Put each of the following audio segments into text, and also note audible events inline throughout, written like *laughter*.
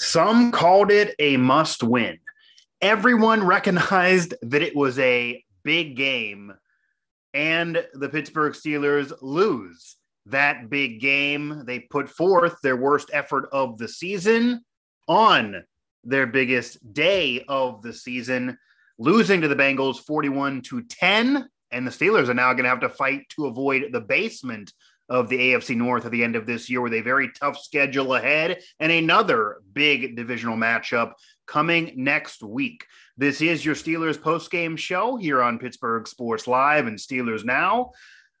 Some called it a must win. Everyone recognized that it was a big game, and the Pittsburgh Steelers lose that big game. They put forth their worst effort of the season on their biggest day of the season, losing to the Bengals 41 to 10. And the Steelers are now going to have to fight to avoid the basement of the AFC North at the end of this year with a very tough schedule ahead and another big divisional matchup coming next week. This is your Steelers post-game show here on Pittsburgh Sports Live and Steelers Now.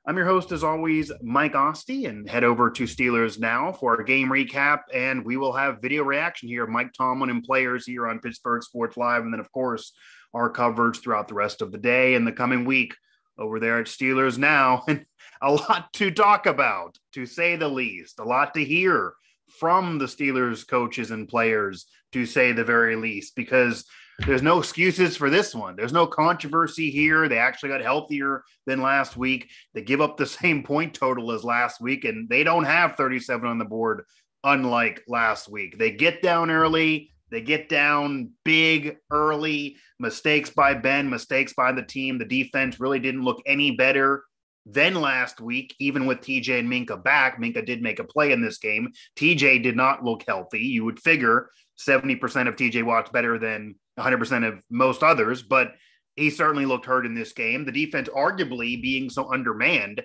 I'm your host, as always, Mike Asti, and head over to Steelers Now for our game recap. And we will have video reaction here of Mike Tomlin and players here on Pittsburgh Sports Live. And then, of course, our coverage throughout the rest of the day and the coming week over there at Steelers Now. *laughs* And a lot to talk about, to say the least, a lot to hear from the Steelers coaches and players, to say the very least, because there's no excuses for this one. There's no controversy here. They actually got healthier than last week. They give up the *laughs* same point total as last week, and they don't have 37 on the board, unlike last week. They get down early. They get down big early. Mistakes by Ben, mistakes by the team. The defense really didn't look any better than last week, even with TJ and Minkah back. Minkah did make a play in this game. TJ did not look healthy. You would figure 70% of TJ Watt's better than 100% of most others, but he certainly looked hurt in this game. The defense, arguably being so undermanned,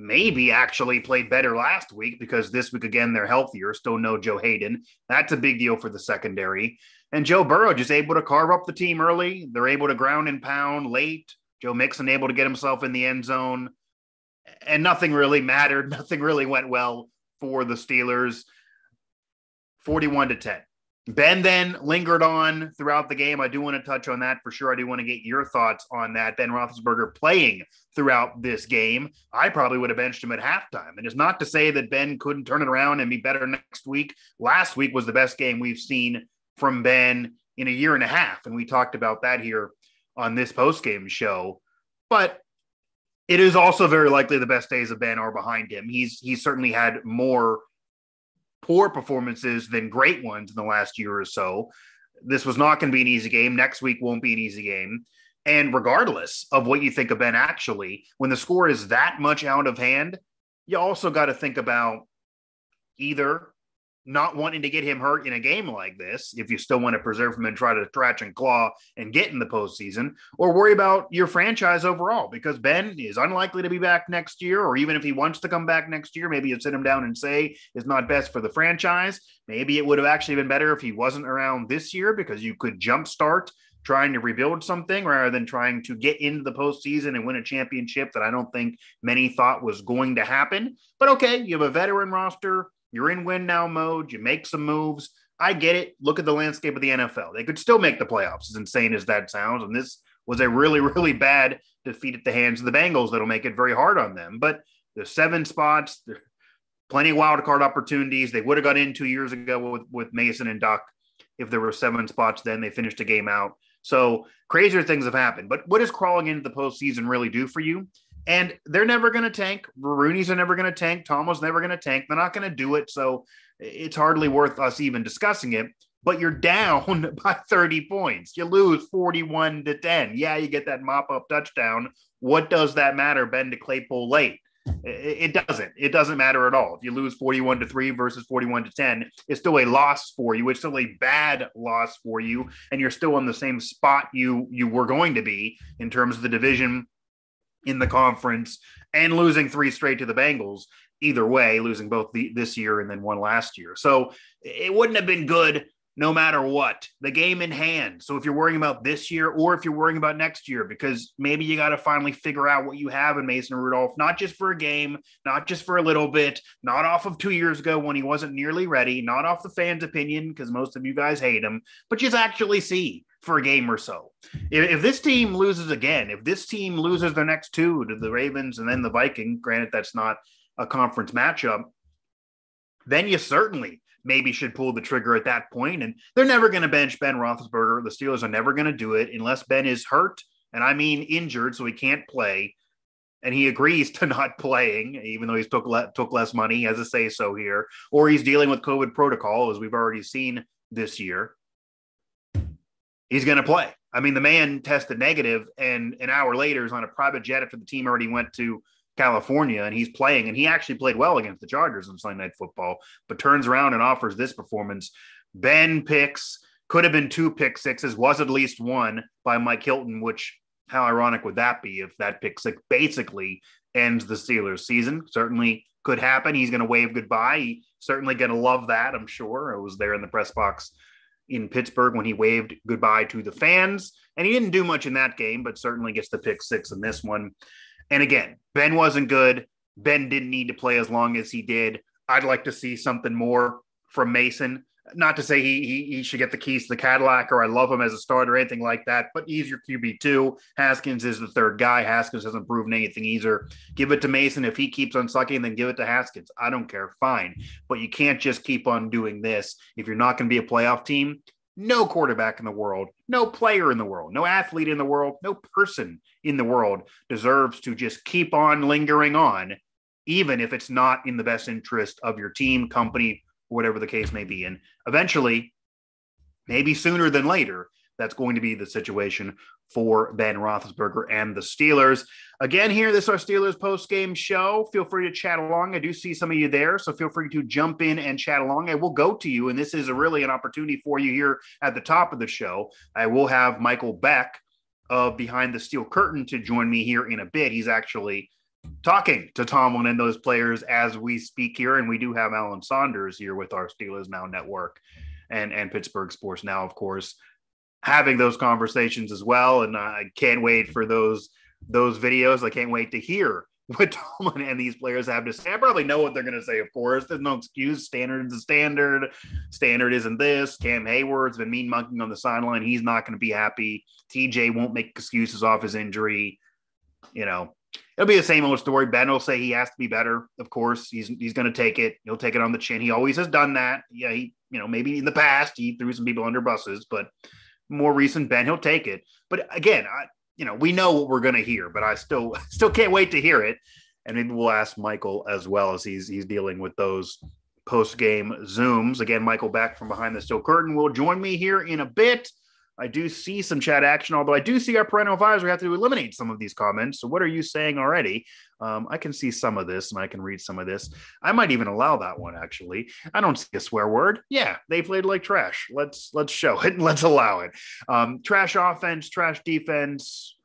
maybe actually played better last week because this week, again, they're healthier. Still no Joe Haden. That's a big deal for the secondary. And Joe Burrow just able to carve up the team early. They're able to ground and pound late. Joe Mixon able to get himself in the end zone and nothing really mattered. *laughs* Nothing really went well for the Steelers. 41 to 10. Ben then lingered on throughout the game. I do want to touch on that for sure. I do want to get your thoughts on that. Ben Roethlisberger playing throughout this game. I probably would have benched him at halftime. And it's not to say that Ben couldn't turn it around and be better next week. Last week was the best game we've seen from Ben in a year and a half. And we talked about that here on this post game show. But it is also very likely the best days of Ben are behind him. He's he's certainly had more poor performances than great ones in the last year or so. This was not going to be an easy game. Next week won't be an easy game. And regardless of what you think of Ben, actually, when the score is that much out of hand, you also got to think about either not wanting to get him hurt in a game like this, if you still want to preserve him and try to scratch and claw and get in the postseason, or worry about your franchise overall, because Ben is unlikely to be back next year, or even if he wants to come back next year, maybe you'd sit him down and say it's not best for the franchise. Maybe it would have actually been better if he wasn't around this year because you could jumpstart trying to rebuild something rather than trying to get into the postseason and win a championship that I don't think many thought was going to happen. But okay, you have a veteran roster you're in win now mode. You make some moves. I get it. Look at the landscape of the NFL. They could still make the playoffs, as insane as that sounds. And this was a really, really bad defeat at the hands of the Bengals that'll make it very hard on them. But there's seven spots, there's plenty of wild card opportunities. They would have got in two years ago with, with Mason and Duck if there were seven spots then. They finished a game out. So crazier things have happened. But what does crawling into the postseason really do for you? And they're never going to tank. Rooney's are never going to tank. Tomo's never going to tank. They're not going to do it. So it's hardly worth us even discussing it. But you're down *laughs* by 30 points. You lose 41 to 10. Yeah, you get that mop up touchdown. What does that matter, Ben to Claypool late? It, doesn't. It doesn't matter at all. If you lose 41 to 3 versus 41 to 10, it's still a loss for you. It's still a bad loss for you. And you're still in the same spot you you were going to be in terms of the division in the conference and losing three straight to the Bengals. Either way, losing both the, this year and then one last year. So it wouldn't have been good no matter what. The game in hand. So if you're worrying about this year or if you're worrying about next year, because maybe you got to finally figure out what you have in Mason Rudolph, not just for a game, not just for a little bit, not off of two years ago when he wasn't nearly ready, not off the fans' opinion, because most of you guys hate him, but just actually see for a game or so. If, if, this team loses again, if this team loses their next two to the Ravens and then the Vikings, granted that's not a conference matchup, then you certainly maybe should pull the trigger at that point. And they're never going to bench Ben Roethlisberger. The Steelers are never going to do it unless Ben is hurt, and I mean injured, so he can't play. And he agrees to *laughs* not playing, even though he's took le- took less money, as a say so here, or he's dealing with COVID protocol, as we've already seen this year. He's going to play. I mean, the man tested negative, and an hour later is on a private jet after the team already went to California and he's playing and he actually played well against the Chargers on Sunday Night Football, but turns around and offers this performance. Ben picks could have been two pick sixes, was at least one by Mike Hilton, which how ironic would that be if that pick six basically ends the Steelers season? Certainly could happen. He's going to wave goodbye. Certainly going to love that, I'm sure. I was there in the press box in Pittsburgh when he waved goodbye to the fans. And he didn't do much in that game, but certainly gets the pick six in this one. And again, Ben wasn't good. Ben didn't need to play as long as he did. I'd like to see something more from Mason. Not to say he, he, he should get the keys to the Cadillac or I love him as a starter or anything like that, but he's your QB two. Haskins is the third guy. Haskins hasn't proven anything either. Give it to Mason. If he keeps on sucking, then give it to Haskins. I don't care. Fine. But you can't just keep on doing this. If you're not going to be a playoff team, no quarterback in the world, no player in the world, no athlete in the world, no person in the world deserves to just keep on lingering on, even if it's not in the best interest of your team, company, whatever the case may be. And eventually, maybe sooner than later, that's going to be the situation for Ben Roethlisberger and the Steelers. Again, here, this is our Steelers post game show. Feel free to chat along. I do see some of you there, so feel free to jump in and chat along. I will go to you, and this is really an opportunity for you here at the top of the show. I will have Michael Beck of Behind the Steel Curtain to join me here in a bit. He's actually talking to Tomlin and those players as we speak here, and we do have Alan Saunders here with our Steelers Now network and and Pittsburgh Sports Now, of course having those conversations as well. And I can't wait for those those videos. I can't wait to hear *laughs* what Tomlin and these players have to say. I probably know what they're going to say, of course. There's no excuse. Standard is standard. Standard isn't this. Cam Heyward's been mean monkeying on the sideline. He's not going to be happy. TJ won't make excuses off his injury. You know, it'll be the same old story. Ben will say he has to be better. Of course, he's he's going to take it. He'll take it on the chin. He always has done that. Yeah, he you know maybe in the past he threw some people under buses, but more recent Ben, he'll take it. But again, I, you know, we know what we're going to hear, but I still *laughs* still can't wait to hear it. And maybe we'll ask Michael as well as he's he's dealing with those post game zooms. Again, Michael Beck from behind the steel curtain will join me here in a bit. I do see some chat action, although I do see our perennial parental advisor have to eliminate some of these comments. So, what are you saying already? Um, I can see some of this and I can read some of this. I might even allow that one actually. I don't see a swear word. Yeah, they played like trash. Let's let's show it and *laughs* let's allow it. Um, trash offense, trash defense.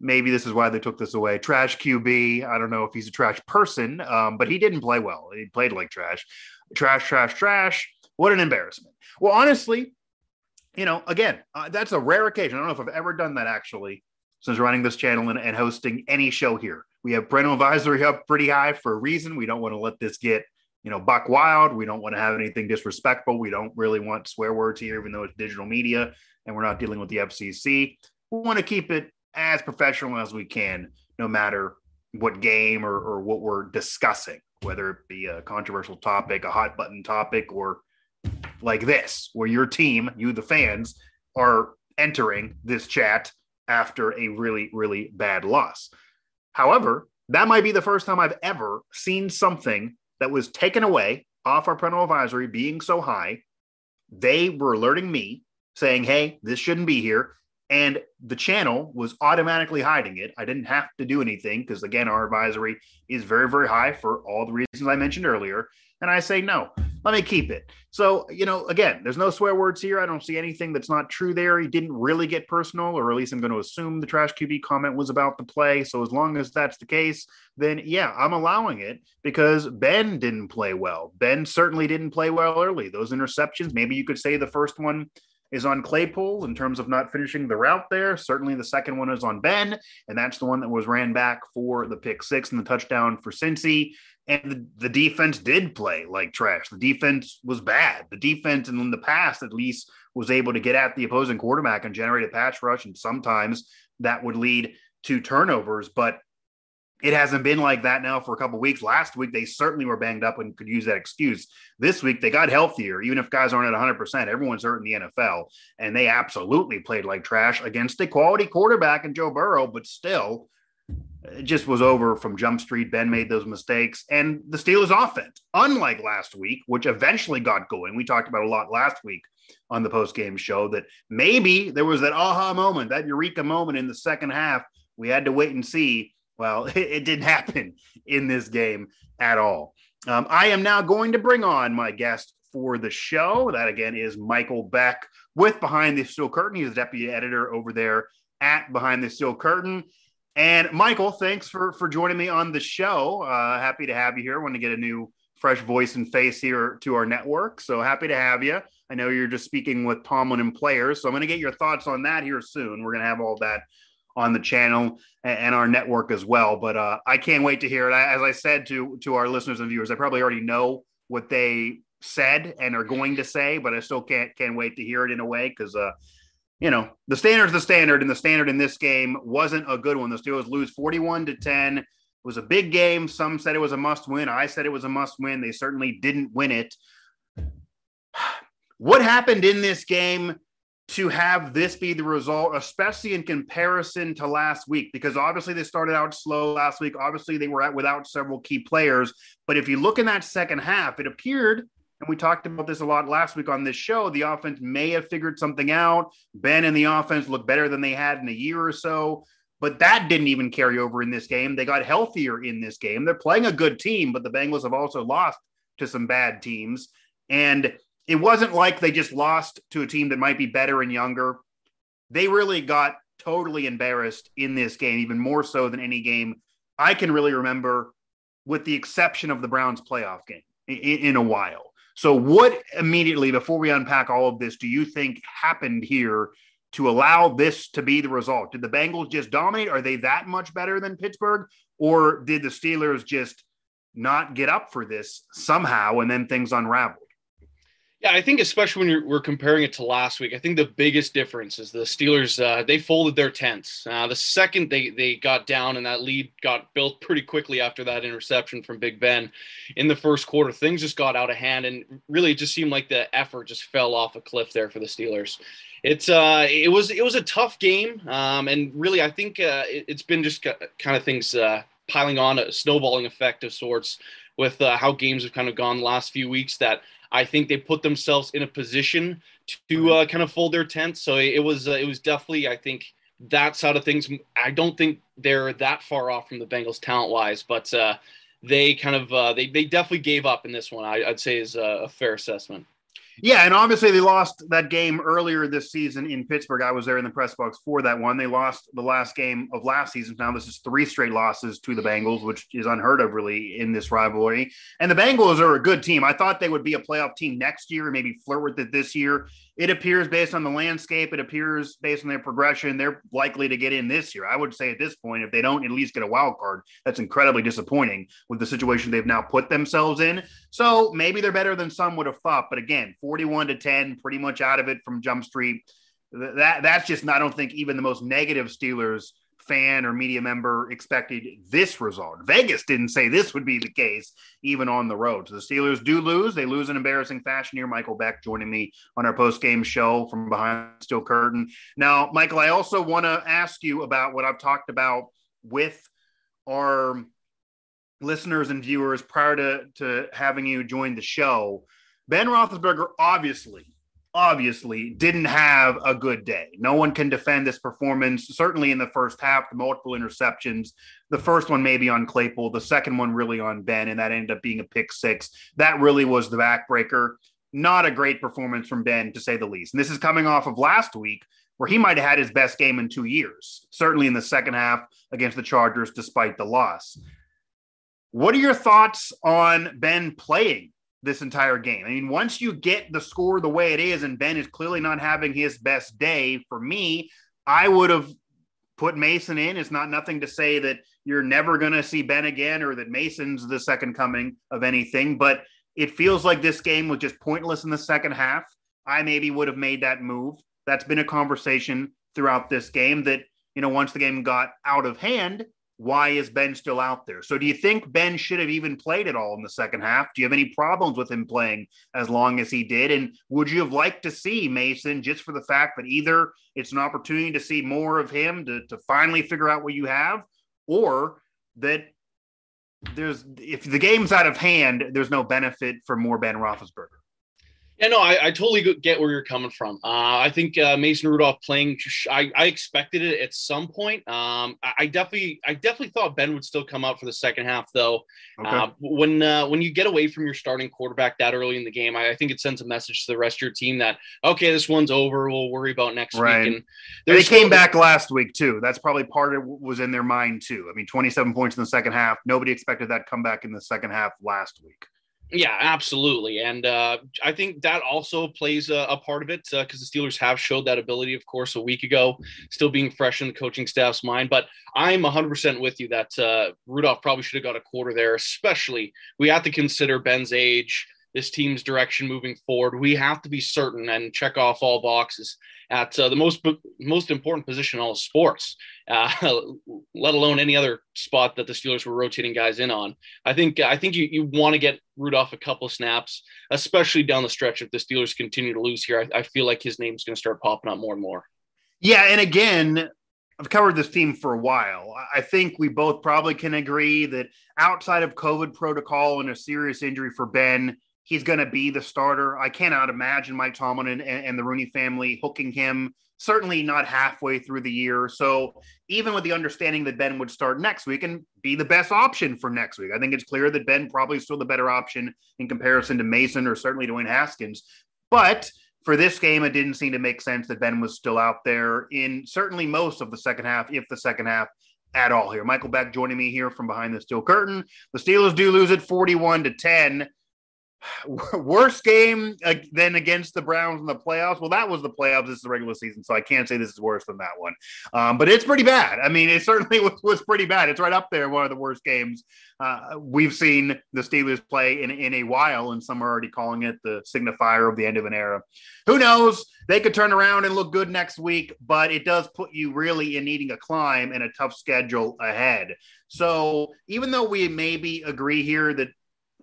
Maybe this is why they took this away. Trash QB. I don't know if he's a trash person, um, but he didn't play well. He played like trash. Trash, trash, trash. What an embarrassment. Well, honestly, you know, again, uh, that's a rare occasion. I don't know if I've ever done that actually since running this channel and, and hosting any show here. We have parental advisory up pretty high for a reason. We don't want to let this get, you know, buck wild. We don't want to have anything disrespectful. We don't really want swear words here, even though it's digital media and we're not dealing with the FCC. We want to keep it as professional as we can, no matter what game or, or what we're discussing, whether it be a controversial topic, a hot button topic, or like this, where your team, you the fans, are entering this chat after a really, really bad loss. However, that might be the first time I've ever seen something that was taken away off our parental advisory being so high. They were alerting me saying, hey, this shouldn't be here. And the channel was automatically hiding it. I didn't have to do anything because, again, our advisory is very, very high for all the reasons I mentioned earlier. And I say, no, let me keep it. So, you know, again, there's no swear words here. I don't see anything that's not true there. He didn't really get personal, or at least I'm going to assume the trash QB comment was about the play. So, as long as that's the case, then yeah, I'm allowing it because Ben didn't play well. Ben certainly didn't play well early. Those interceptions, maybe you could say the first one is on Claypool in terms of not finishing the route there. Certainly the second one is on Ben, and that's the one that was ran back for the pick six and the touchdown for Cincy. And the, the defense did play like trash. The defense was bad. The defense, in the past at least, was able to get at the opposing quarterback and generate a pass rush. And sometimes that would lead to turnovers. But it hasn't been like that now for a couple weeks. Last week, they certainly were banged up and could use that excuse. This week, they got healthier. Even if guys aren't at 100%, everyone's hurt in the NFL. And they absolutely played like trash against a quality quarterback in Joe Burrow, but still, it just was over from Jump Street. Ben made those mistakes. And the Steelers' offense, unlike last week, which eventually got going, we talked about a lot last week on the post game show that maybe there was that aha moment, that eureka moment in the second half. We had to wait and see well, it, *laughs* it didn't happen in this game at all. Um, I am now going to bring on my guest for the show. That again is Michael Beck with Behind the Steel Curtain. He's a deputy editor over there at Behind the Steel Curtain. And Michael, thanks for for joining me on the show. Uh, happy to have you here. Want to get a new fresh voice and face here to our network. So happy to have you. I know you're just speaking with Tomlin and players, so I'm going to get your thoughts on that here soon. We're going to have all that on the channel and our network as well. But uh, I can't wait to hear it. As I said to to our listeners and viewers, I probably already know what they said and are going to say, but I still can't can't wait to hear it in a way because uh, you know the standard's the standard, and the standard in this game wasn't a good one. The Steelers lose forty one to ten. It was a big game. Some said it was a must win. I said it was a must win. They certainly didn't win it. *sighs* What happened in this game to have this be the result, especially in comparison to last week, because obviously they started out slow last week. Obviously, they were at without several key players. But if you look in that second half, it appeared, and we talked about this a lot last week on this show, the offense may have figured something out. Ben and the offense looked better than they had in a year or so. But that didn't even carry over in this game. They got healthier in this game. They're playing a good team, but the Bengals have also lost to some bad teams. And it wasn't like they just lost to a team that might be better and younger. They really got totally embarrassed in this game, even more so than any game I can really remember, with the exception of the Browns playoff game in, in a while. So, what immediately, before we unpack all of this, do you think happened here to allow this to be the result? Did the Bengals just dominate? Are they that much better than Pittsburgh? Or did the Steelers just not get up for this somehow and then things unraveled? Yeah, I think especially when we're comparing it to last week, I think the biggest difference is the Steelers. Uh, they folded their tents. Uh, the second they they got down and that lead got built pretty quickly after that interception from Big Ben in the first quarter, things just got out of hand and really it just seemed like the effort just fell off a cliff there for the Steelers. It's uh, it was it was a tough game, um, and really I think uh, it, has been just kind of things uh, piling on a snowballing effect of sorts with uh, how games have kind of gone the last few weeks that I think they put themselves in a position to uh, kind of fold their tents. So it was uh, it was definitely I think that side of things. I don't think they're that far off from the Bengals talent wise, but uh, they kind of uh, they they definitely gave up in this one. I, would say is a, a fair assessment. Yeah, and obviously they lost that game earlier this season in Pittsburgh. I was there in the press box for that one. They lost the last game of last season. Now this is three straight losses to the Bengals, which is unheard of really in this rivalry. And the Bengals are a good team. I thought they would be a playoff team next year and maybe flirt with it this year it appears based on the landscape, it appears based on their progression, they're likely to get in this year. I would say at this point, if they don't at least get a wild card, that's incredibly disappointing with the situation they've now put themselves in. So maybe they're better than some would have thought. But again, 41 to 10, pretty much out of it from Jump Street. That that's just I don't think even the most negative Steelers fan or media member expected this result. Vegas didn't say this would be the case, even on the road. So the Steelers do lose. They lose in embarrassing fashion here. Michael Beck joining me on our post game show from behind steel curtain. Now, Michael, I also want to ask you about what I've talked about with our listeners and viewers prior to, to having you join the show. Ben Roethlisberger obviously obviously didn't have a good day. No one can defend this performance, certainly in the first half, the multiple interceptions. The first one maybe on Claypool, the second one really on Ben, and that ended up being a pick six. That really was the backbreaker. Not a great performance from Ben, to say the least. And this is coming off of last week, where he might have had his best game in two years, certainly in the second half against the Chargers, despite the loss. What are your thoughts on Ben playing this entire game. I mean, once you get the score the way it is, and Ben is clearly not having his best day, for me, I would have put Mason in. It's not nothing to say that you're never going to see Ben again or that Mason's the second coming of anything, but it feels like this game was just pointless in the second half. I maybe would have made that move. That's been a conversation throughout this game that, you know, once the game got out of hand, why is Ben still out there? So do you think Ben should have even played at all in the second half? Do you have any problems with him playing as long as he did? And would you have liked to see Mason just for the fact that either it's an opportunity to see more of him to, to finally figure out what you have, or that there's if the game's out of hand, there's no benefit for more Ben Roethlisberger? Yeah, no, I, I totally get where you're coming from. Uh, I think uh, Mason Rudolph playing, I, I expected it at some point. Um, I, I, definitely, I definitely thought Ben would still come out for the second half, though. Okay. Uh, when uh, when you get away from your starting quarterback that early in the game, I, I, think it sends a message to the rest of your team that okay, this one's over. We'll worry about next right. week. And they came back last week too. That's probably part of what was in their mind too. I mean, 27 points in the second half. Nobody expected that comeback in the second half last week. Yeah, absolutely, and uh, I think that also plays a, a part of it because uh, the Steelers have showed that ability, of course, a week ago, still being fresh in the coaching staff's mind. But I'm 100% with you that uh, Rudolph probably should have got a quarter there. Especially, we have to consider Ben's age, this team's direction moving forward. We have to be certain and check off all boxes at uh, the most most important position in all sports, uh, *laughs* let alone any other spot that the Steelers were rotating guys in on. I think I think you, you want to get Rudolph a couple of snaps, especially down the stretch. If the Steelers continue to lose here, I, I feel like his name's going to start popping up more and more. Yeah, and again, I've covered this theme for a while. I think we both probably can agree that outside of COVID protocol and a serious injury for Ben, he's going to be the starter. I cannot imagine Mike Tomlin and, and, the Rooney family hooking him, certainly not halfway through the year. So, even with the understanding that Ben would start next week and be the best option for next week, I think it's clear that Ben probably is still the better option in comparison to Mason or certainly Dwayne Haskins. But for this game, it didn't seem to make sense that Ben was still out there in certainly most of the second half, if the second half at all here. Michael Beck joining me here from behind the steel curtain. The Steelers do lose it 41 to 10. *sighs* worst game than against the Browns in the playoffs. Well, that was the playoffs. This is the regular season, so I can't say this is worse than that one. Um, but it's pretty bad. I mean, it certainly *laughs* was, was, pretty bad. It's right up there, one of the worst games uh, we've seen the Steelers play in, in a while, and some are already calling it the signifier of the end of an era. Who knows? They could turn around and look good next week, but it does put you really in needing a climb and a tough schedule ahead. So even though we maybe agree here that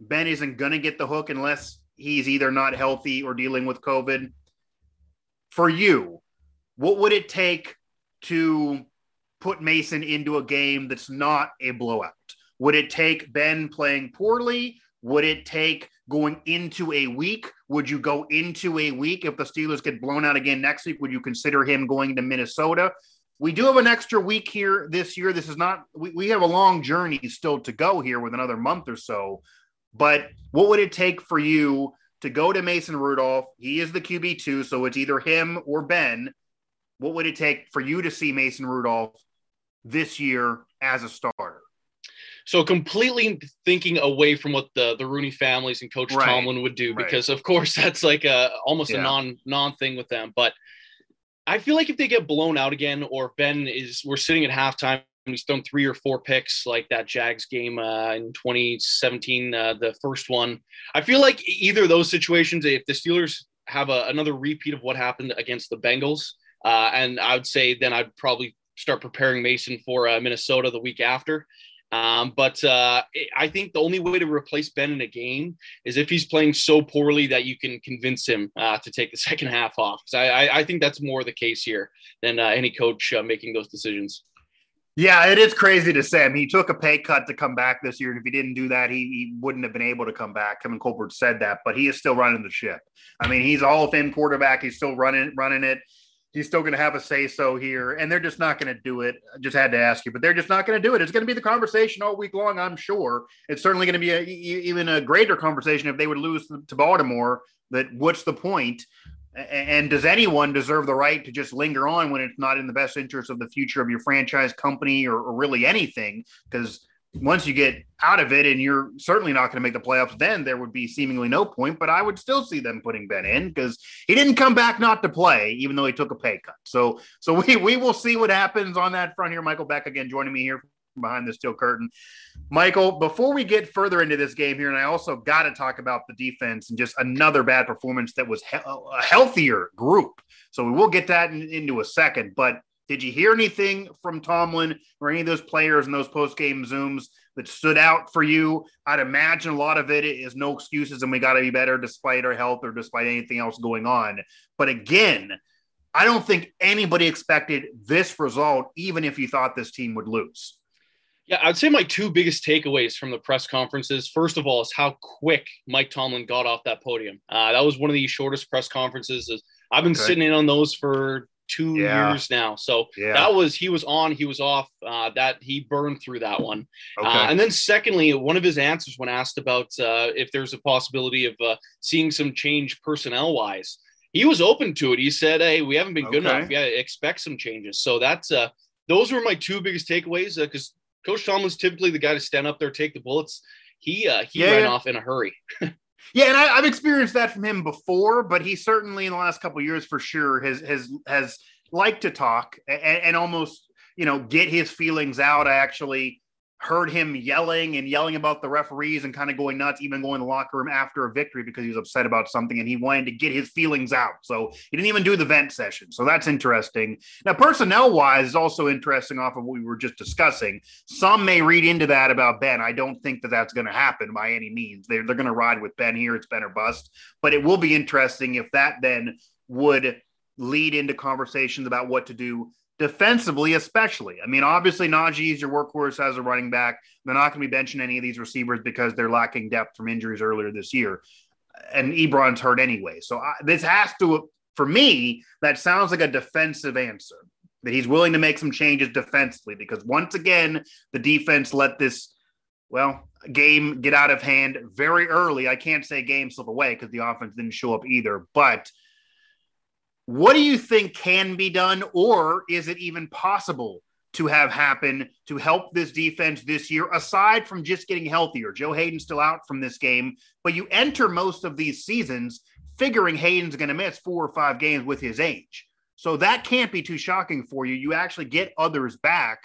Ben isn't going to get the hook unless he's either not healthy or dealing with COVID. For you, what would it take to put Mason into a game that's not a blowout? Would it take Ben playing poorly? Would it take going into a week? Would you go into a week if the Steelers get blown out again next week? Would you consider him going to Minnesota? We do have an extra week here this year. This is not, we, we have a long journey still to go here with another month or so. But what would it take for you to go to Mason Rudolph? He is the QB2, so it's either him or Ben. What would it take for you to see Mason Rudolph this year as a starter? So completely thinking away from what the the Rooney families and Coach right. Tomlin would do, because right. of course *laughs* that's like a almost yeah. a non non thing with them. But I feel like if they get blown out again, or Ben is we're sitting at halftime he's thrown three or four picks like that Jags game uh, in 2017, uh, the first one. I feel like either of those situations, if the Steelers have a, another repeat of what happened against the Bengals, uh, and I would say then I'd probably start preparing Mason for uh, Minnesota the week after. Um, but uh, I think the only way to replace Ben in a game is if he's playing so poorly that you can convince him uh, to take the *laughs* second half off. I, I, I, think that's more the case here than any coach making those decisions. Yeah, it is crazy to say. I mean, he took a pay cut to come back this year, and if he didn't do that, he, he wouldn't have been able to come back. Kevin Colbert said that, but he is still running the ship. I mean, he's all of fame quarterback. He's still running running it. He's still going to have a say so here, and they're just not going to do it. I just had to ask you, but they're just not going to do it. It's going to be the conversation all week long, I'm sure. It's certainly going to be a, even a greater conversation if they would lose to Baltimore. That what's the point? And does anyone deserve the right to just linger on when it's not in the best interest of the future of your franchise company or, or really anything? Because once you get out of it and you're certainly not going to make the playoffs, then there would be seemingly no point. But I would still see them putting Ben in because he didn't come back not to play, even though he took a pay cut. So, so we we will see what happens on that front here. Michael Beck again joining me here behind the steel curtain. Michael, before we get further into this game here, and I also got to talk about the defense and just another bad performance that was he- a healthier group. So we will get that in, into a second. But did you hear anything from Tomlin or any of those players in those post game Zooms that stood out for you? I'd imagine a lot of it is no excuses and we got to be better despite our health or despite anything else going on. But again, I don't think anybody expected this result, even if you thought this team would lose. Yeah, I'd say my two biggest takeaways from the press conferences, first of all, is how quick Mike Tomlin got off that podium. Uh, that was one of the shortest press conferences. I've been okay. sitting in on those for two yeah. years now. So yeah. that was he was on, he was off. Uh, that he burned through that one. Uh, okay. Uh, and then secondly, one of his answers when asked about uh, if there's a possibility of uh, seeing some change personnel wise, he was open to it. He said, "Hey, we haven't been good okay. enough. Yeah, expect some changes." So that's uh, those were my two biggest takeaways because Coach Tomlin's typically the guy to stand up there, take the bullets. He uh, he yeah. ran off in a hurry. *laughs* yeah, and I, have experienced that from him before, but he certainly in the last couple years for sure has has has liked to talk and, and almost you know get his feelings out. I actually heard him yelling and yelling about the referees and kind of going nuts, even going to the locker room after a victory because he was upset about something and he wanted to get his feelings out. So he didn't even do the vent session. So that's interesting. Now, personnel wise, is also interesting off of what we were just discussing. Some may read into that about Ben. I don't think that that's going to happen by any means. They're, they're going to ride with Ben here. It's Ben or bust. But it will be interesting if that then would lead into conversations about what to do defensively, especially. I mean, obviously, Najee is your workhorse as a running back. They're not going to be benching any of these receivers because they're lacking depth from injuries earlier this year. And Ebron's hurt anyway. So I, this has to, for me, that sounds like a defensive answer that he's willing to make some changes defensively because once again, the defense let this, well, game get out of hand very early. I can't say game slip away because the offense didn't show up either, but what do you think can be done, or is it even possible to have happen to help this defense this year, aside from just getting healthier? Joe Haden's still out from this game, but you enter most of these seasons figuring Haden's going to miss four or five games with his age. So that can't be too shocking for you. You actually get others back.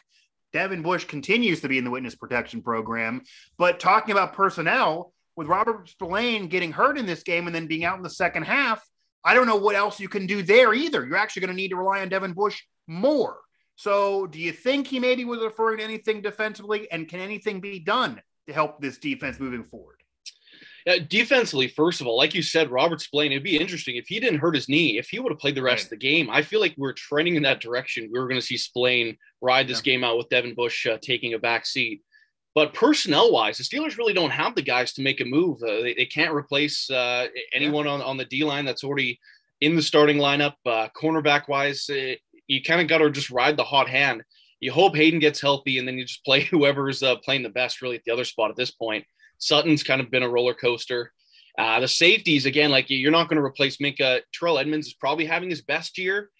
Devin Bush continues to be in the witness protection program. But talking about personnel, with Robert Spillane getting hurt in this game and then being out in the second half, I don't know what else you can do there either. You're actually going to need to rely on Devin Bush more. So, do you think he maybe was referring to anything defensively? And can anything be done to help this defense moving forward? Uh, defensively, first of all, like you said, Robert Spillane, it'd be interesting if he didn't hurt his knee, if he would have played the rest right. of the game. I feel like we're trending in that direction. We were going to see Spillane ride this yeah. game out with Devin Bush uh, taking a back seat. But personnel wise, the Steelers really don't have the guys to make a move. Uh, they, they can't replace uh, anyone yeah. on, on the D line that's already in the starting lineup. Uh, cornerback wise, uh, you kind of got to just ride the hot hand. You hope Haden gets healthy, and then you just *laughs* play whoever's uh, playing the best really at the other spot at this point. Sutton's kind of been a roller coaster. Uh, the safeties, again, like you're not going to replace Minkah. Terrell Edmunds is probably having his best year,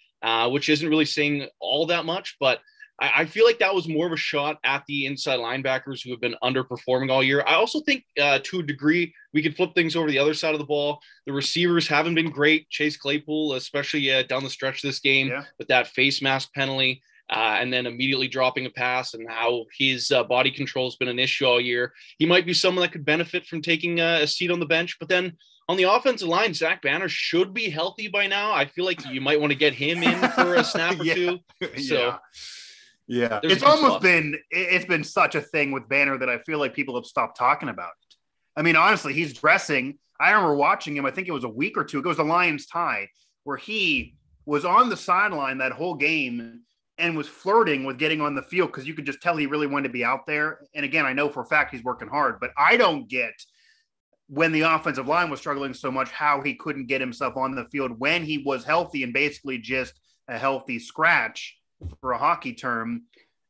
which isn't really saying all that much, but – I, I, feel like that was more of a shot at the inside linebackers who have been underperforming all year. I also think, uh, to a degree, we could flip things over the other side of the ball. The receivers haven't been great. Chase Claypool, especially uh, down the stretch this game yeah. with that face mask penalty. Uh, and then immediately dropping a pass and how his uh, body control has been an issue all year. He might be someone that could benefit from taking uh, a seat on the bench. But then on the offensive line, Zach Banner should be healthy by now. I feel like you might want to get him in for a *laughs* snap or yeah. two. *laughs* So. Yeah. Yeah, There's it's almost been it's been such a thing with Banner that I feel like people have stopped talking about it. I mean, honestly, he's dressing. I remember watching him. I think it was a week or two. It was the Lions tie where he was on the sideline that whole game, and was flirting with getting on the field because you could just tell he really wanted to be out there. And again, I know for a fact he's working hard, but I don't get when the offensive line was struggling so much how he couldn't get himself on the field when he was healthy and basically just a healthy scratch for a hockey term.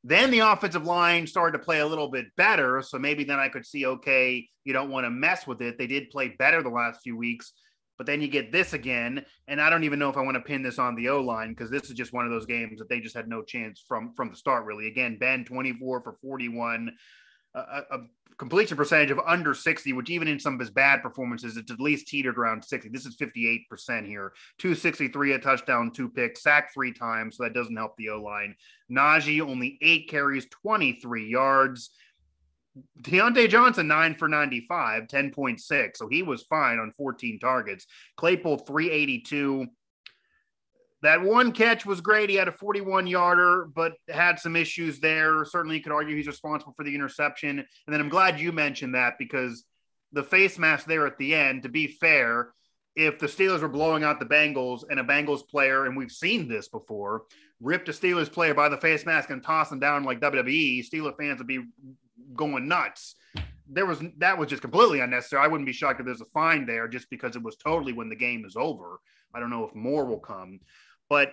Then the offensive line started to play a little bit better. So maybe then I could see, okay, you don't want to mess with it. They did play better the last few weeks. But then you get this again, and I don't even know if I want to pin this on the O line because this is just one of those games that they just had no chance from from the start. Really, again, Ben twenty four for forty one, a, a, completion percentage of under sixty, which even in some of his bad performances, it's at least teetered around sixty. This is fifty eight percent here, two sixty three, a touchdown, two picks, sacked three times, so that doesn't help the O line. Najee only eight carries, twenty three yards. Diontae Johnson, nine for 95, 10.6. So he was fine on 14 targets. Claypool, 382. That one catch was great. He had a 41 yarder, but had some issues there. Certainly, you could argue he's responsible for the interception. And then I'm glad you mentioned that because the face mask there at the end, to be fair, if the Steelers were blowing out the Bengals and a Bengals player, and we've seen this before, ripped a Steelers player by the face mask and toss him down like WWE, Steeler fans would be going nuts. There was that was just completely unnecessary. I wouldn't be shocked if there's a fine there just because it was totally when the game is over. I don't know if more will come, but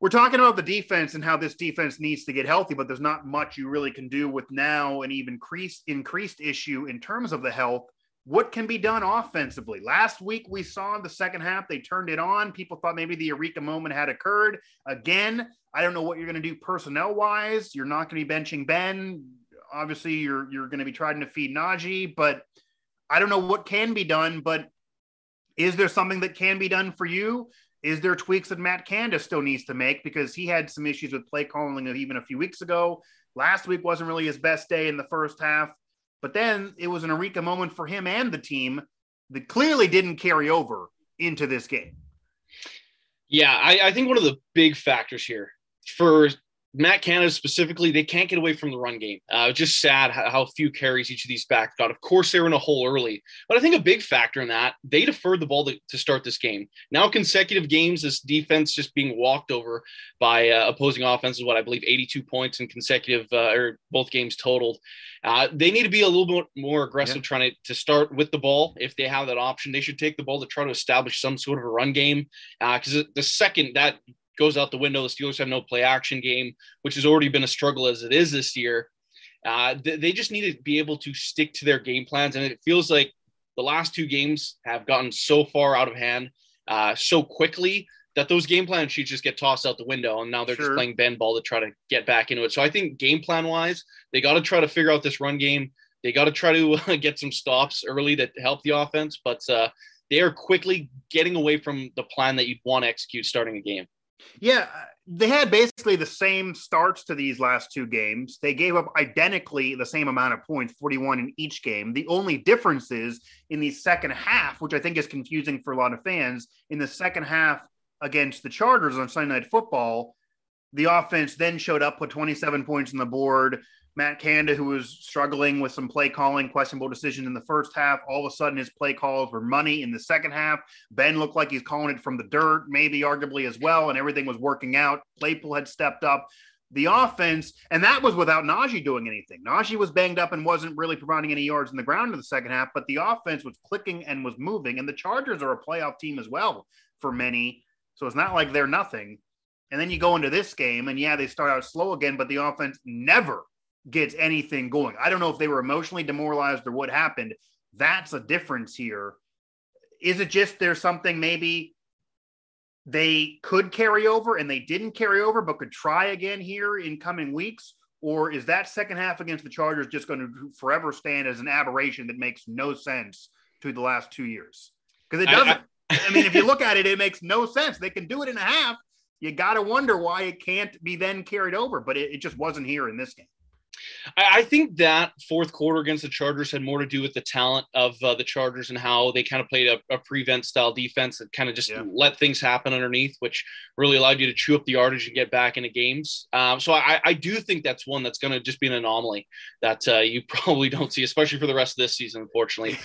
we're talking about the defense and how this defense needs to get healthy, but there's not much you really can do with now an even increased increased issue in terms of the health. What can be done offensively? Last week we saw in the second half they turned it on. People thought maybe the Eureka moment had occurred. Again, I don't know what you're going to do personnel wise. You're not going to be benching Ben obviously you're you're going to be trying to feed Najee, but I don't know what can be done. But is there something that can be done for you? Is there tweaks that Matt Canada still needs to make because he had some issues with play calling even a few weeks ago. Last week wasn't really his best day in the first half, but then it was an eureka moment for him and the team that clearly didn't carry over into this game. Yeah, I, I think one of the big factors here for Matt Canada specifically, they can't get away from the run game. Uh, just sad how, how, few carries each of these backs got. Of course, they were in a hole early, but I think a big factor in that they deferred the ball to, to start this game. Now, consecutive games, this defense just being walked over by uh, opposing offenses. What I believe, 82 points in consecutive uh, or both games totaled. Uh, they need to be a little bit more aggressive, yeah. trying to, to start with the ball if they have that option. They should take the ball to try to establish some sort of a run game because uh, the second that goes out the window. The Steelers have no play action game, which has already been a struggle as it is this year. Uh, th- they just need to be able to stick to their game plans. And it feels like the last two games have gotten so far out of hand uh, so quickly that those game plan sheets just get tossed out the window. And now they're sure. just playing Ben ball to try to get back into it. So I think game plan wise, they got to try to figure out this run game. They got to try to *laughs* get some stops early to help the offense. But uh, they are quickly getting away from the plan that you'd want to execute starting a game. Yeah, uh, they had basically the same starts to these last two games. They gave up identically the same amount of points, 41 in each game. The only difference is in the second half, which I think is confusing for a lot of fans, in the second half against the Chargers on Sunday Night Football, the offense then showed up, put 27 points on the board, Matt Canada, who was struggling with some play calling, questionable decision in the first half. All of a sudden, his play calls were money in the second half. Ben looked like he's calling it from the dirt, maybe arguably as well, and everything was working out. Claypool had stepped up. The offense, and that was without Najee doing anything. Najee was banged up and wasn't really providing any yards in the ground in the second half, but the offense was clicking and was moving. And the Chargers are a playoff team as well for many. So it's not like they're nothing. And then you go into this game, and yeah, they start out slow again, but the offense never gets anything going. I don't know if they were emotionally demoralized or what happened. That's a difference here. Is it just there's something maybe they could carry over and they didn't carry over, but could try again here in coming weeks? Or is that second half against the Chargers just going to forever stand as an aberration that makes no sense to the last two years? Because it doesn't. I, I, I mean, if you *laughs* look at it, it makes no sense. They can do it in a half. You got to wonder why it can't be then carried over, but it, it just wasn't here in this game. I, I, think that fourth quarter against the Chargers had more to do with the talent of uh, the Chargers and how they kind of played a, a prevent style defense that kind of just yeah. let things happen underneath, which really allowed you to chew up the yardage and get back into games. Um, so I, I, do think that's one that's going to just be an anomaly that uh, you *laughs* probably don't see, especially for the rest of this season, unfortunately.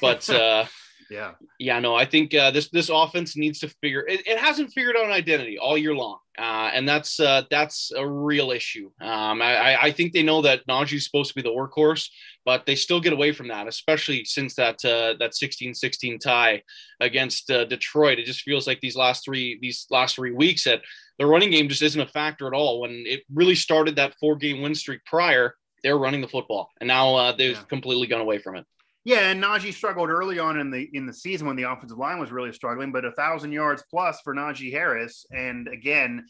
but uh, Yeah. Yeah, no, I think uh, this this offense needs to figure. It, it hasn't figured out an identity all year long, uh, and that's uh, that's a real issue. Um, I, I think they know that Najee's supposed to be the workhorse, but they still get away from that, especially since that uh, that 16-16 tie against uh, Detroit. It just feels like these last three these last three weeks that the running game just isn't a factor at all. When it really started that four game win streak prior, they were running the football, and now uh, they've yeah. completely gone away from it. Yeah, and Najee struggled early on in the in the season when the offensive line was really struggling, but a thousand yards plus for Najee Harris, and again,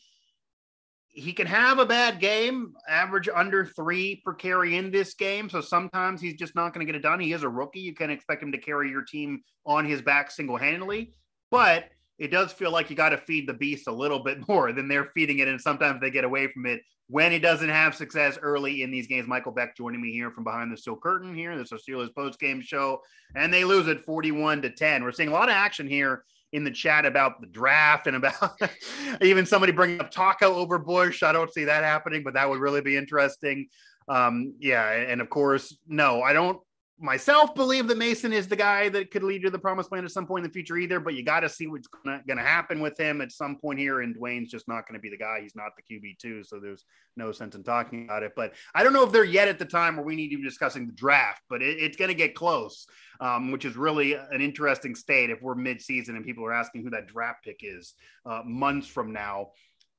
he can have a bad game, average under three per carry in this game. So sometimes he's just not going to get it done. He is a rookie; you can't expect him to carry your team on his back single handedly, but it does feel like you got to feed the beast a little bit *laughs* more than they're feeding it, and sometimes they get away from it when it doesn't have success early in these games. Michael Beck joining me here from behind the steel curtain here. This is Steelers post game show, and they lose it 41 to 10. We're seeing a lot of action here in the chat about the draft and about *laughs* even somebody bringing up Taco over Bush. I don't see that happening, but that would really be interesting. Um, yeah, and of course, no, I don't myself believe that Mason is the guy that could lead to the promised land at some point in the future either, but you got to see what's going to happen with him at some point here. And Dwayne's just not going to be the guy. He's not the QB2. So there's no sense in talking about it. But I don't know if they're yet at the time where we need to be discussing the draft, but it, it's going to get close, um, which is really an interesting state if we're mid season and people are asking who that draft pick is uh, months from now.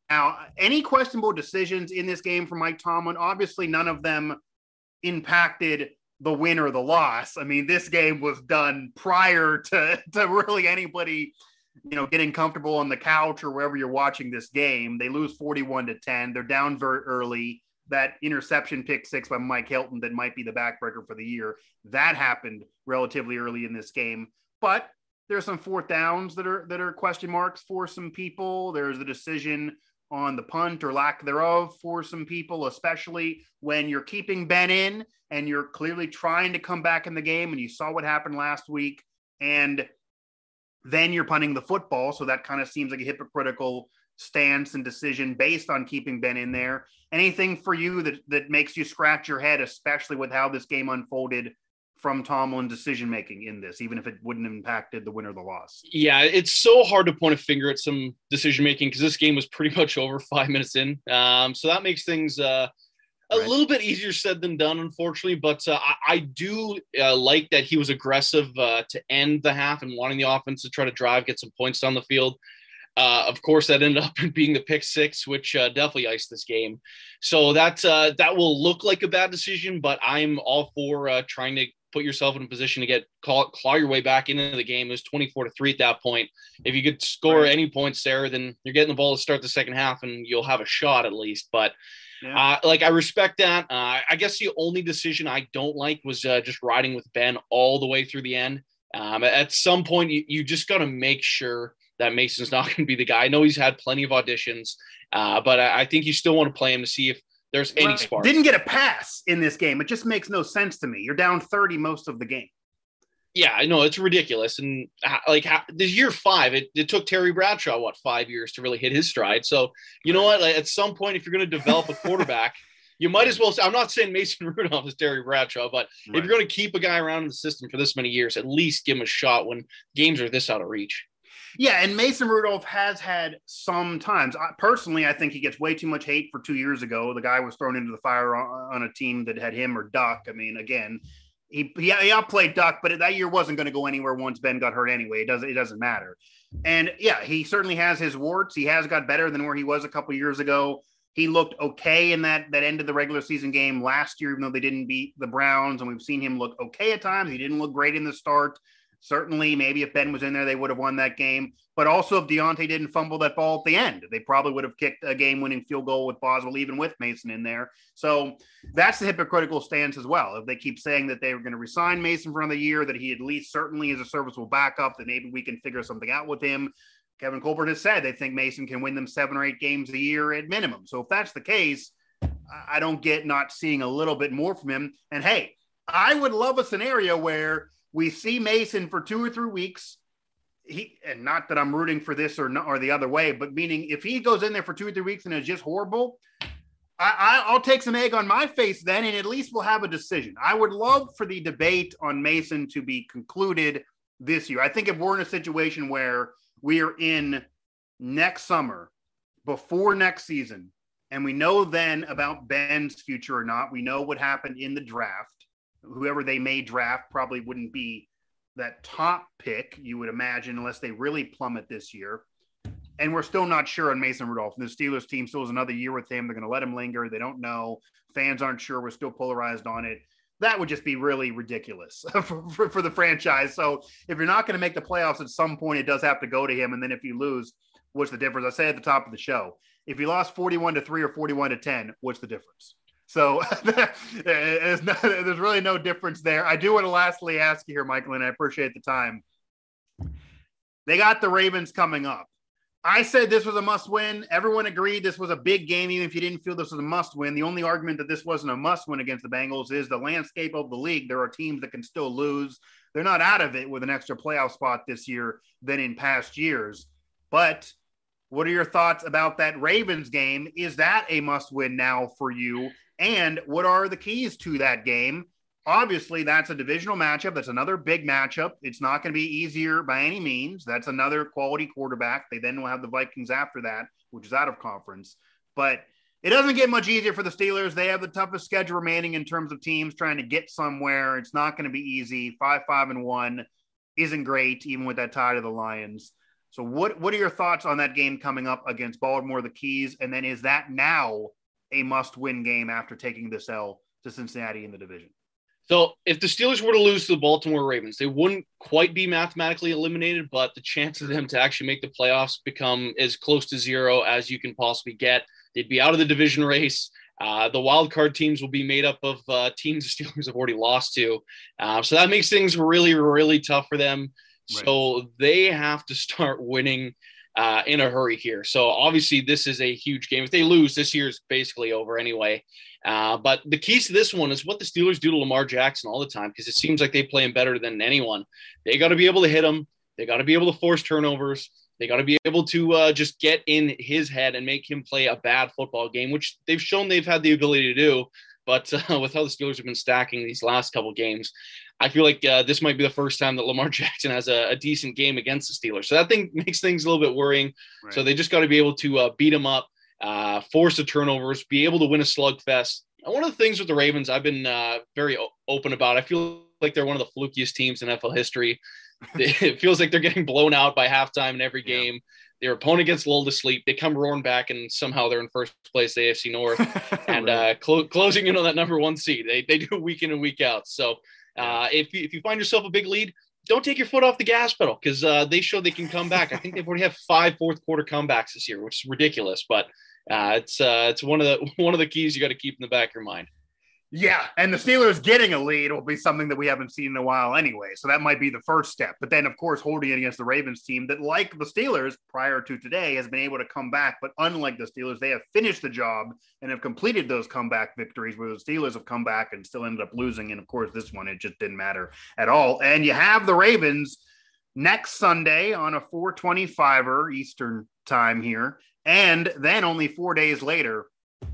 Now, any questionable decisions in this game for Mike Tomlin? Obviously, none of them impacted the win or the loss. I mean, this game was done prior to, to really anybody, you know, getting comfortable on the couch or wherever you're watching this game. They lose 41 to 10. They're down very early. That interception pick six by Mike Hilton that might be the backbreaker for the year. That happened relatively early in this game. But there's some fourth downs that are that are question marks for some people. There's a decision on the punt or lack thereof for some people, especially when you're keeping Ben in and you're clearly trying to come back in the game. And you saw what happened last week. And then you're punting the football. So that kind of seems like a hypocritical stance and decision based on keeping Ben in there. Anything for you that, that makes you scratch your head, especially with how this game unfolded from Tomlin decision making in this, even if it wouldn't have impacted the win or the loss? Yeah, it's so hard to point a finger at some decision making because this game was pretty *laughs* much over five minutes in. Um, so that makes things uh, a right. little bit easier said than done, unfortunately. But uh, I, I, do uh, like that he was aggressive uh, to end the half and wanting the offense to try to drive, get some points down the field. Uh, of course, that ended up *laughs* being the pick six, which uh, definitely iced this game. So that uh, that will look like a bad decision, but I'm all for uh, trying to put yourself in a position to get call, claw your way back into the game. It was 24 to three at that point. If you could score right. any points there, then you're getting the ball to start the second half and you'll have a shot at least. But yeah. uh, like I respect that. Uh, I guess the only decision I don't like was uh, just riding with Ben all the way through the end. Um, at some point, you, you just got to make sure that Mason's *laughs* not going to be the guy. I know he's had plenty of auditions, uh, but I, I think you still want to play him to see if there's any right. spark. Didn't get a pass in this game. It just makes no sense to me. You're down 30 most of the game. Yeah, I know it's ridiculous. And like this year five, it, it took Terry Bradshaw, what, five years to really hit his stride. So, you know what? Like, at some point, if you're going to develop a quarterback, *laughs* you might as well. I'm not saying Mason Rudolph is Terry Bradshaw, but right. if you're going to keep a guy around in the system for this many years, at least give him a shot when games are this out of reach. Yeah, and Mason Rudolph has had some times. I, personally, I think he gets way too much hate for two years ago. The guy was thrown into the fire on, on a team that had him or Duck. I mean, again, he he, he outplayed Duck, but that year wasn't going to go anywhere once Ben got hurt anyway. It doesn't it doesn't matter. And yeah, he certainly has his warts. He has got better than where he was a couple years ago. He looked okay in that that end of the regular season game last year, even though they didn't beat the Browns. And we've seen him look okay at times. He didn't look great in the start. Certainly, maybe if Ben was in there, they would have won that game. But also, if Diontae didn't fumble that ball at the end, they probably would have kicked a game winning field goal with Boswell, even with Mason in there. So that's the hypocritical stance as well. If they keep saying that they were going to resign Mason for another year, that he at least certainly is a serviceable backup, that maybe we can figure something out with him. Kevin Colbert has said they think Mason can win them seven or eight games a year at minimum. So if that's the case, I don't get not seeing a little bit more from him. And hey, I would love a scenario where we see Mason for two or three weeks. He and not that I'm rooting for this or not, or the other way, but meaning if he goes in there for two or three weeks and is just horrible, I, will take some egg on my face then, and at least we'll have a decision. I would love for the debate on Mason to be concluded this year. I think if we're in a situation where we are in next summer, before next season, and we know then about Ben's future or not, we know what happened in the draft. Whoever they may draft probably wouldn't be that top pick, you would imagine, unless they really plummet this year. And we're still not sure on Mason Rudolph. The Steelers team still has another year with him. They're going to let him linger. They don't know. Fans aren't sure. We're still polarized on it. That would just be really ridiculous *laughs* for, for, for the franchise. So if you're not going to make the playoffs at some point, it does have to go to him. And then if you lose, what's the difference? I say at the top of the show, if you lost 41 to 3 or 41 to 10, what's the difference? So *laughs* there's, no, there's really no difference there. I do want to lastly ask you here, Michael, and I appreciate the time. They got the Ravens coming up. I said this was a must win. Everyone agreed this was a big game, even if you didn't feel this was a must win. The only argument that this wasn't a must win against the Bengals is the landscape of the league. There are teams that can still lose. They're not out of it with an extra playoff spot this year than in past years. But what are your thoughts about that Ravens game? Is that a must win now for you? And what are the keys to that game? Obviously, that's a divisional matchup. That's another big matchup. It's not going to be easier by any means. That's another quality quarterback. They then will have the Vikings after that, which is out of conference. But it doesn't get much easier for the Steelers. They have the toughest schedule remaining in terms of teams trying to get somewhere. It's not going to be easy. Five, five, and one isn't great, even with that tie to the Lions. So, what what are your thoughts on that game coming up against Baltimore, the Keys, and then is that now a must win game after taking this L to Cincinnati in the division. So if the Steelers were to lose to the Baltimore Ravens, they wouldn't quite be mathematically eliminated, but the chance of them to actually make the playoffs become as close to zero as you can possibly get. They'd be out of the division race. Uh, the wild card teams will be made up of uh, teams the Steelers have already lost to. Uh, so that makes things really, really tough for them. Right. So they have to start *laughs* winning uh, in a hurry here. So obviously, this is a huge game. If they lose, this year is basically over anyway. Uh, but the keys to this one is what the Steelers do to Lamar Jackson all the time because it seems like they play him better than anyone. They got to be able to hit him. They got to be able to force turnovers. They got to be able to uh, just get in his head and make him play a bad football game, which they've shown they've had the ability to do. But uh, *laughs* with how the Steelers have been stacking these last couple games, I feel like uh, this might be the first time that Lamar *laughs* Jackson has a, a, decent game against the Steelers. So that thing makes things a little bit worrying. Right. So they just got to be able to uh, beat them up, uh, force the turnovers, be able to win a slugfest. one of the things with the Ravens, I've been uh, very o- open about. I feel like they're one of the flukiest teams in NFL history. *laughs* it feels like they're getting blown out by halftime in every game. Yeah. Their opponent gets lulled to sleep. They come roaring back, and somehow they're in first place, the AFC North, *laughs* and right. uh, clo- closing in on that number one seed. They, they do week in and week out. So uh, if, you, if you find yourself a big lead, don't take your foot off the gas pedal because uh, they show they can come back. I think they've already have five fourth quarter comebacks this year, which is ridiculous. But uh, it's uh, it's one of the *laughs* one of the keys you got to keep in the back of your mind. Yeah, and the Steelers getting a lead will be something that we haven't seen in a while anyway. So that might be the first step. But then, of course, holding it against the Ravens team that, like the Steelers prior to today, has been able to come back. But unlike the Steelers, they have finished the job and have completed those comeback victories where the Steelers have come back and still ended up losing. And of course, this one, it just didn't matter at all. And you have the Ravens next Sunday on a 425er Eastern time here. And then only four days later,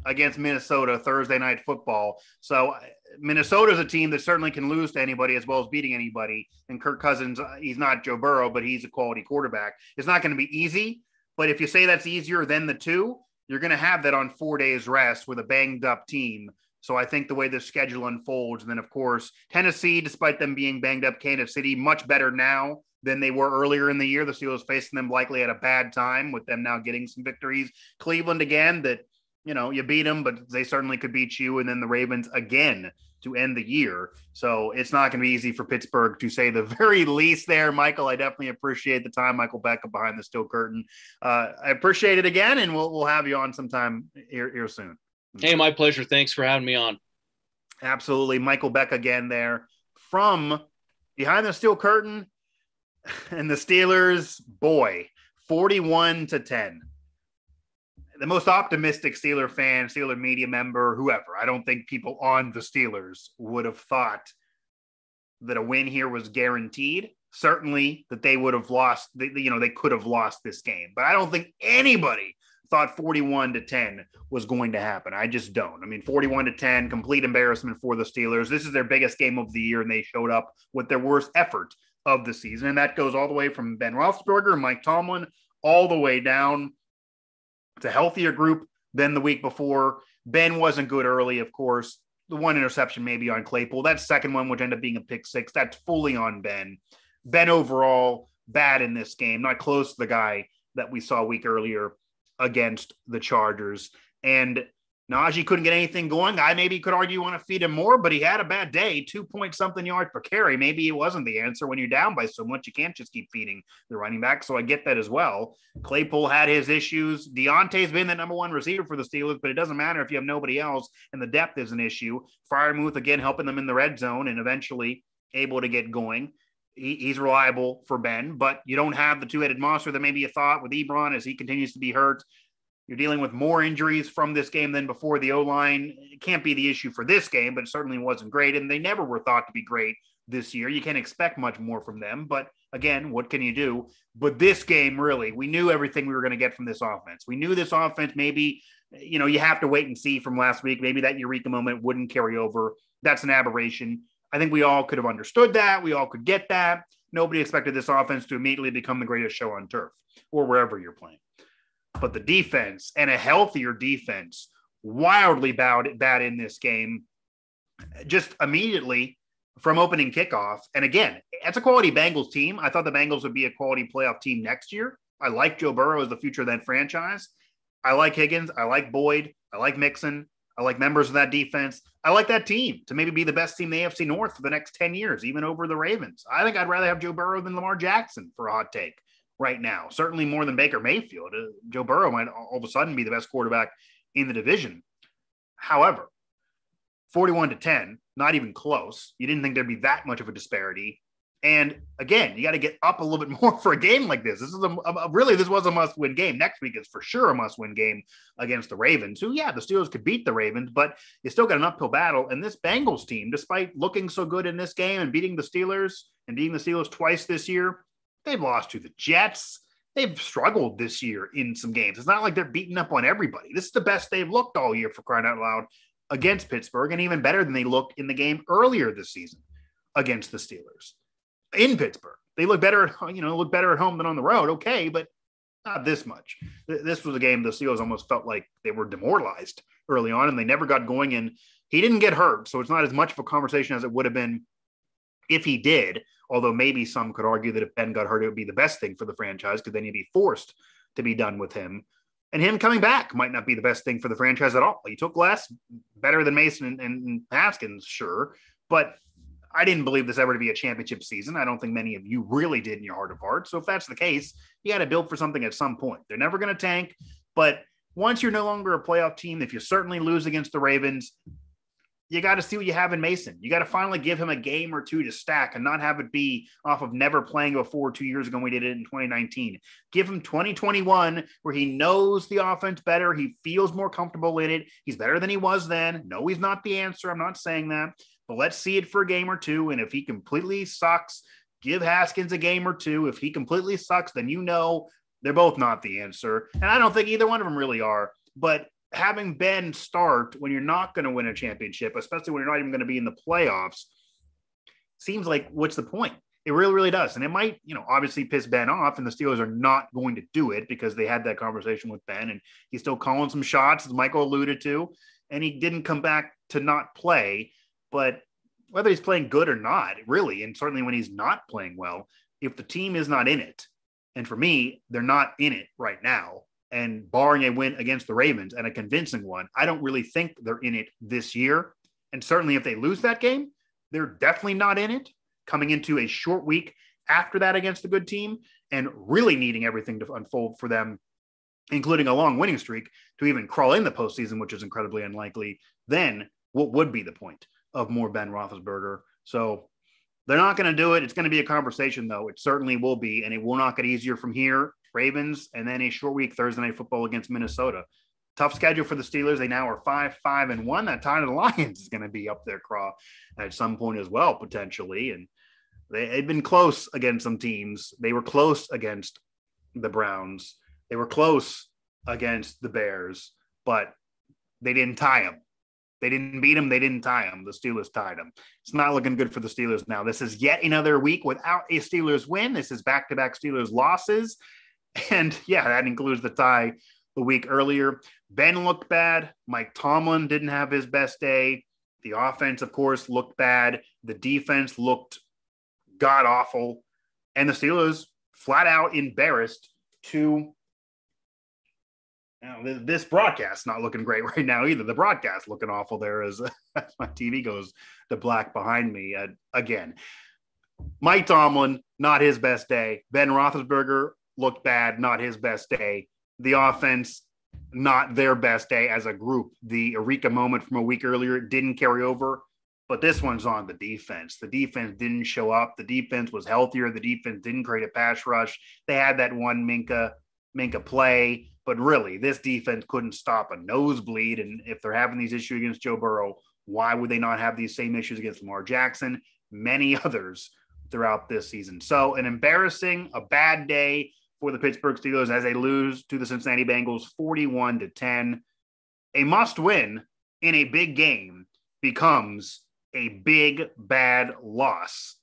against Minnesota Thursday night football. So Minnesota is a team that certainly can lose to anybody as well as beating anybody. And Kirk Cousins, uh, he's not Joe Burrow, but he's a quality quarterback. It's not going to be easy, but if you say that's easier than the two, you're going to have that on four days rest with a banged up team. So I think the way the schedule unfolds, and then of course Tennessee, despite them being banged up, Kansas City much better now than they were earlier in the year. The Steelers facing them likely at a bad time with them now getting some victories. Cleveland again that you know, you beat them, but they certainly could beat you. And then the Ravens again to end the year. So it's not going to be easy for Pittsburgh to say the *laughs* very least there. Michael, I definitely appreciate the time. Michael Becca behind the steel curtain. Uh, I appreciate it again, and we'll, we'll have you on sometime here, here soon. Hey, my pleasure. Thanks for having me on. Absolutely. Michael Beck again there from behind the steel curtain *laughs* and the Steelers, boy, 41 to 10 the most optimistic Steeler fan, Steeler media member, whoever. I don't think people on the Steelers would have thought that a win here was guaranteed. Certainly that they would have lost, you know, they could have lost this game. But I don't think anybody thought 41 to 10 was going to happen. I just don't. I mean, 41 to 10, complete embarrassment for the Steelers. This is their biggest game of the year, and they showed up with their worst effort of the season. And that goes all the way from Ben Roethlisberger Mike Tomlin all the way down. It's a healthier group than the week before. Ben wasn't good early, of course. The one interception maybe on Claypool. That second one, which ended up being a pick six, that's fully on Ben. Ben overall bad in this game, not close to the guy that we saw a week earlier against the Chargers. And Najee couldn't get anything going. I maybe could argue you want to feed him more, but he had a bad day, two point something yards per carry. Maybe it wasn't the answer when you're down by so much. You can't just keep feeding the running back. So I get that as well. Claypool had his issues. Diontae's been the number one receiver for the Steelers, but it doesn't matter if you have nobody else and the depth is an issue. Freiermuth again helping them in the red zone and eventually able to get going. He's reliable for Ben, but you don't have the two-headed monster that maybe you thought with Ebron as he continues to be hurt. You're dealing with more injuries from this game than before. The O line can't be the issue for this game, but it certainly wasn't great. And they never were thought to be great this year. You can't expect much more from them. But again, what can you do? But this game, really, we knew everything we were going to get from this offense. We knew this offense, maybe, you know, you have to wait and see from last week. Maybe that Eureka moment wouldn't carry over. That's an aberration. I think we all could have understood that. We all could get that. Nobody expected this offense to immediately become the greatest show on turf or wherever you're playing but the defense and a healthier defense wildly bad, bad in this game just immediately from opening kickoff. And again, it's a quality Bengals team. I thought the Bengals would be a quality playoff team next year. I like Joe Burrow as the future of that franchise. I like Higgins. I like Boyd. I like Mixon. I like members of that defense. I like that team to maybe be the best team in the AFC North for the next 10 years, even over the Ravens. I think I'd rather have Joe Burrow than Lamar Jackson for a hot take right now. Certainly more than Baker Mayfield. Uh, Joe Burrow might all of a sudden be the best quarterback in the division. However, 41 to 10, not even close. You didn't think there'd be that much of a disparity. And again, you got to get up a little bit *laughs* more for a game like this. This is a, a really this was a must-win game. Next week is for sure a must-win game against the Ravens. Who, yeah, the Steelers could beat the Ravens, but you still got an uphill battle. And this Bengals team, despite looking so good in this game and beating the Steelers and beating the Steelers twice this year, They've lost to the Jets. They've struggled this year in some games. It's not like they're beating up on everybody. This is the best they've looked all year for crying out loud against Pittsburgh, and even better than they looked in the game earlier this season against the Steelers in Pittsburgh. They look better, at, you know, look better at home than on the road. Okay, but not this much. This was a game the Steelers almost felt like they were demoralized early on, and they never got going. And he didn't get hurt, so it's not as much of a conversation as it would have been if he did. Although maybe some could argue that if Ben got hurt, it would be the best thing for the franchise because then he'd be forced to be done with him. And him coming back might not be the best thing for the franchise at all. He took less, better than Mason and, and Haskins, sure. But I didn't believe this ever to be a championship season. I don't think many of you really did in your heart of hearts. So if that's the case, you got to build for something at some point. They're never going to tank. But once you're no longer a playoff team, if you certainly lose against the Ravens, you got to see what you have in Mason. You got to finally give him a game or two to stack and not have it be off of never playing before two years ago when we did it in 2019. Give him 2021 where he knows the offense better. He feels more comfortable in it. He's better than he was then. No, he's not the answer. I'm not saying that, but let's see it for a game or two. And if he completely sucks, give Haskins a game or two. If he completely sucks, then you know they're both not the answer. And I don't think either one of them really are. But having Ben start when you're not going to win a championship, especially when you're not even going to be in the playoffs, seems like what's the point? It really, really does. And it might, you know, obviously piss Ben off, and the Steelers are not going to do it because they had that conversation with Ben and he's still calling some shots, as Michael alluded to, and he didn't come back to not play. But whether he's playing good or not, really, and certainly when he's not playing well, if the team is not in it, and for me, they're not in it right now, and barring a win against the Ravens and a convincing one, I don't really think they're in it this year. And certainly if they lose that game, they're definitely not in it coming into a short week after that against a good team and really needing everything to unfold for them, including a long winning streak to even crawl in the postseason, which is incredibly unlikely. Then what would be the point of more Ben Roethlisberger? So they're not going to do it. It's going to be a conversation, though. It certainly will be, and it will not get easier from here. Ravens, and then a short week Thursday night football against Minnesota. Tough schedule for the Steelers. They now are five, five, and one. That time of the *laughs* Lions is going to be up their craw at some point as well, potentially. And they had been close against some teams. They were close against the Browns. They were close against the Bears, but they didn't tie them. They didn't beat them. They didn't tie them. The Steelers tied them. It's not looking good for the Steelers now. This is yet another week without a Steelers win. This is back to back Steelers losses. *laughs* And yeah, that includes the tie the week earlier. Ben looked bad. Mike Tomlin didn't have his best day. The offense, of course, looked bad. The defense looked god awful. And the Steelers flat out embarrassed to now, this broadcast not looking great *laughs* right now either. The broadcast looking awful there as, *laughs* as my TV goes to black behind me uh, again. Mike Tomlin, not his best day. Ben Roethlisberger looked bad, not his best day. The offense, not their best day as a group. The Eureka moment from a week earlier didn't carry over, but this one's on the defense. The defense didn't show up. The defense was healthier. The defense didn't create a pass rush. They had that one Minkah Minkah play but really, this defense couldn't stop a nosebleed. And if they're having these issues against Joe Burrow, why would they not have these same issues against Lamar Jackson? Many *laughs* others throughout this season. So, an embarrassing, a bad day for the Pittsburgh Steelers as they lose to the Cincinnati Bengals 41 to 10. A must win in a big game becomes a big bad loss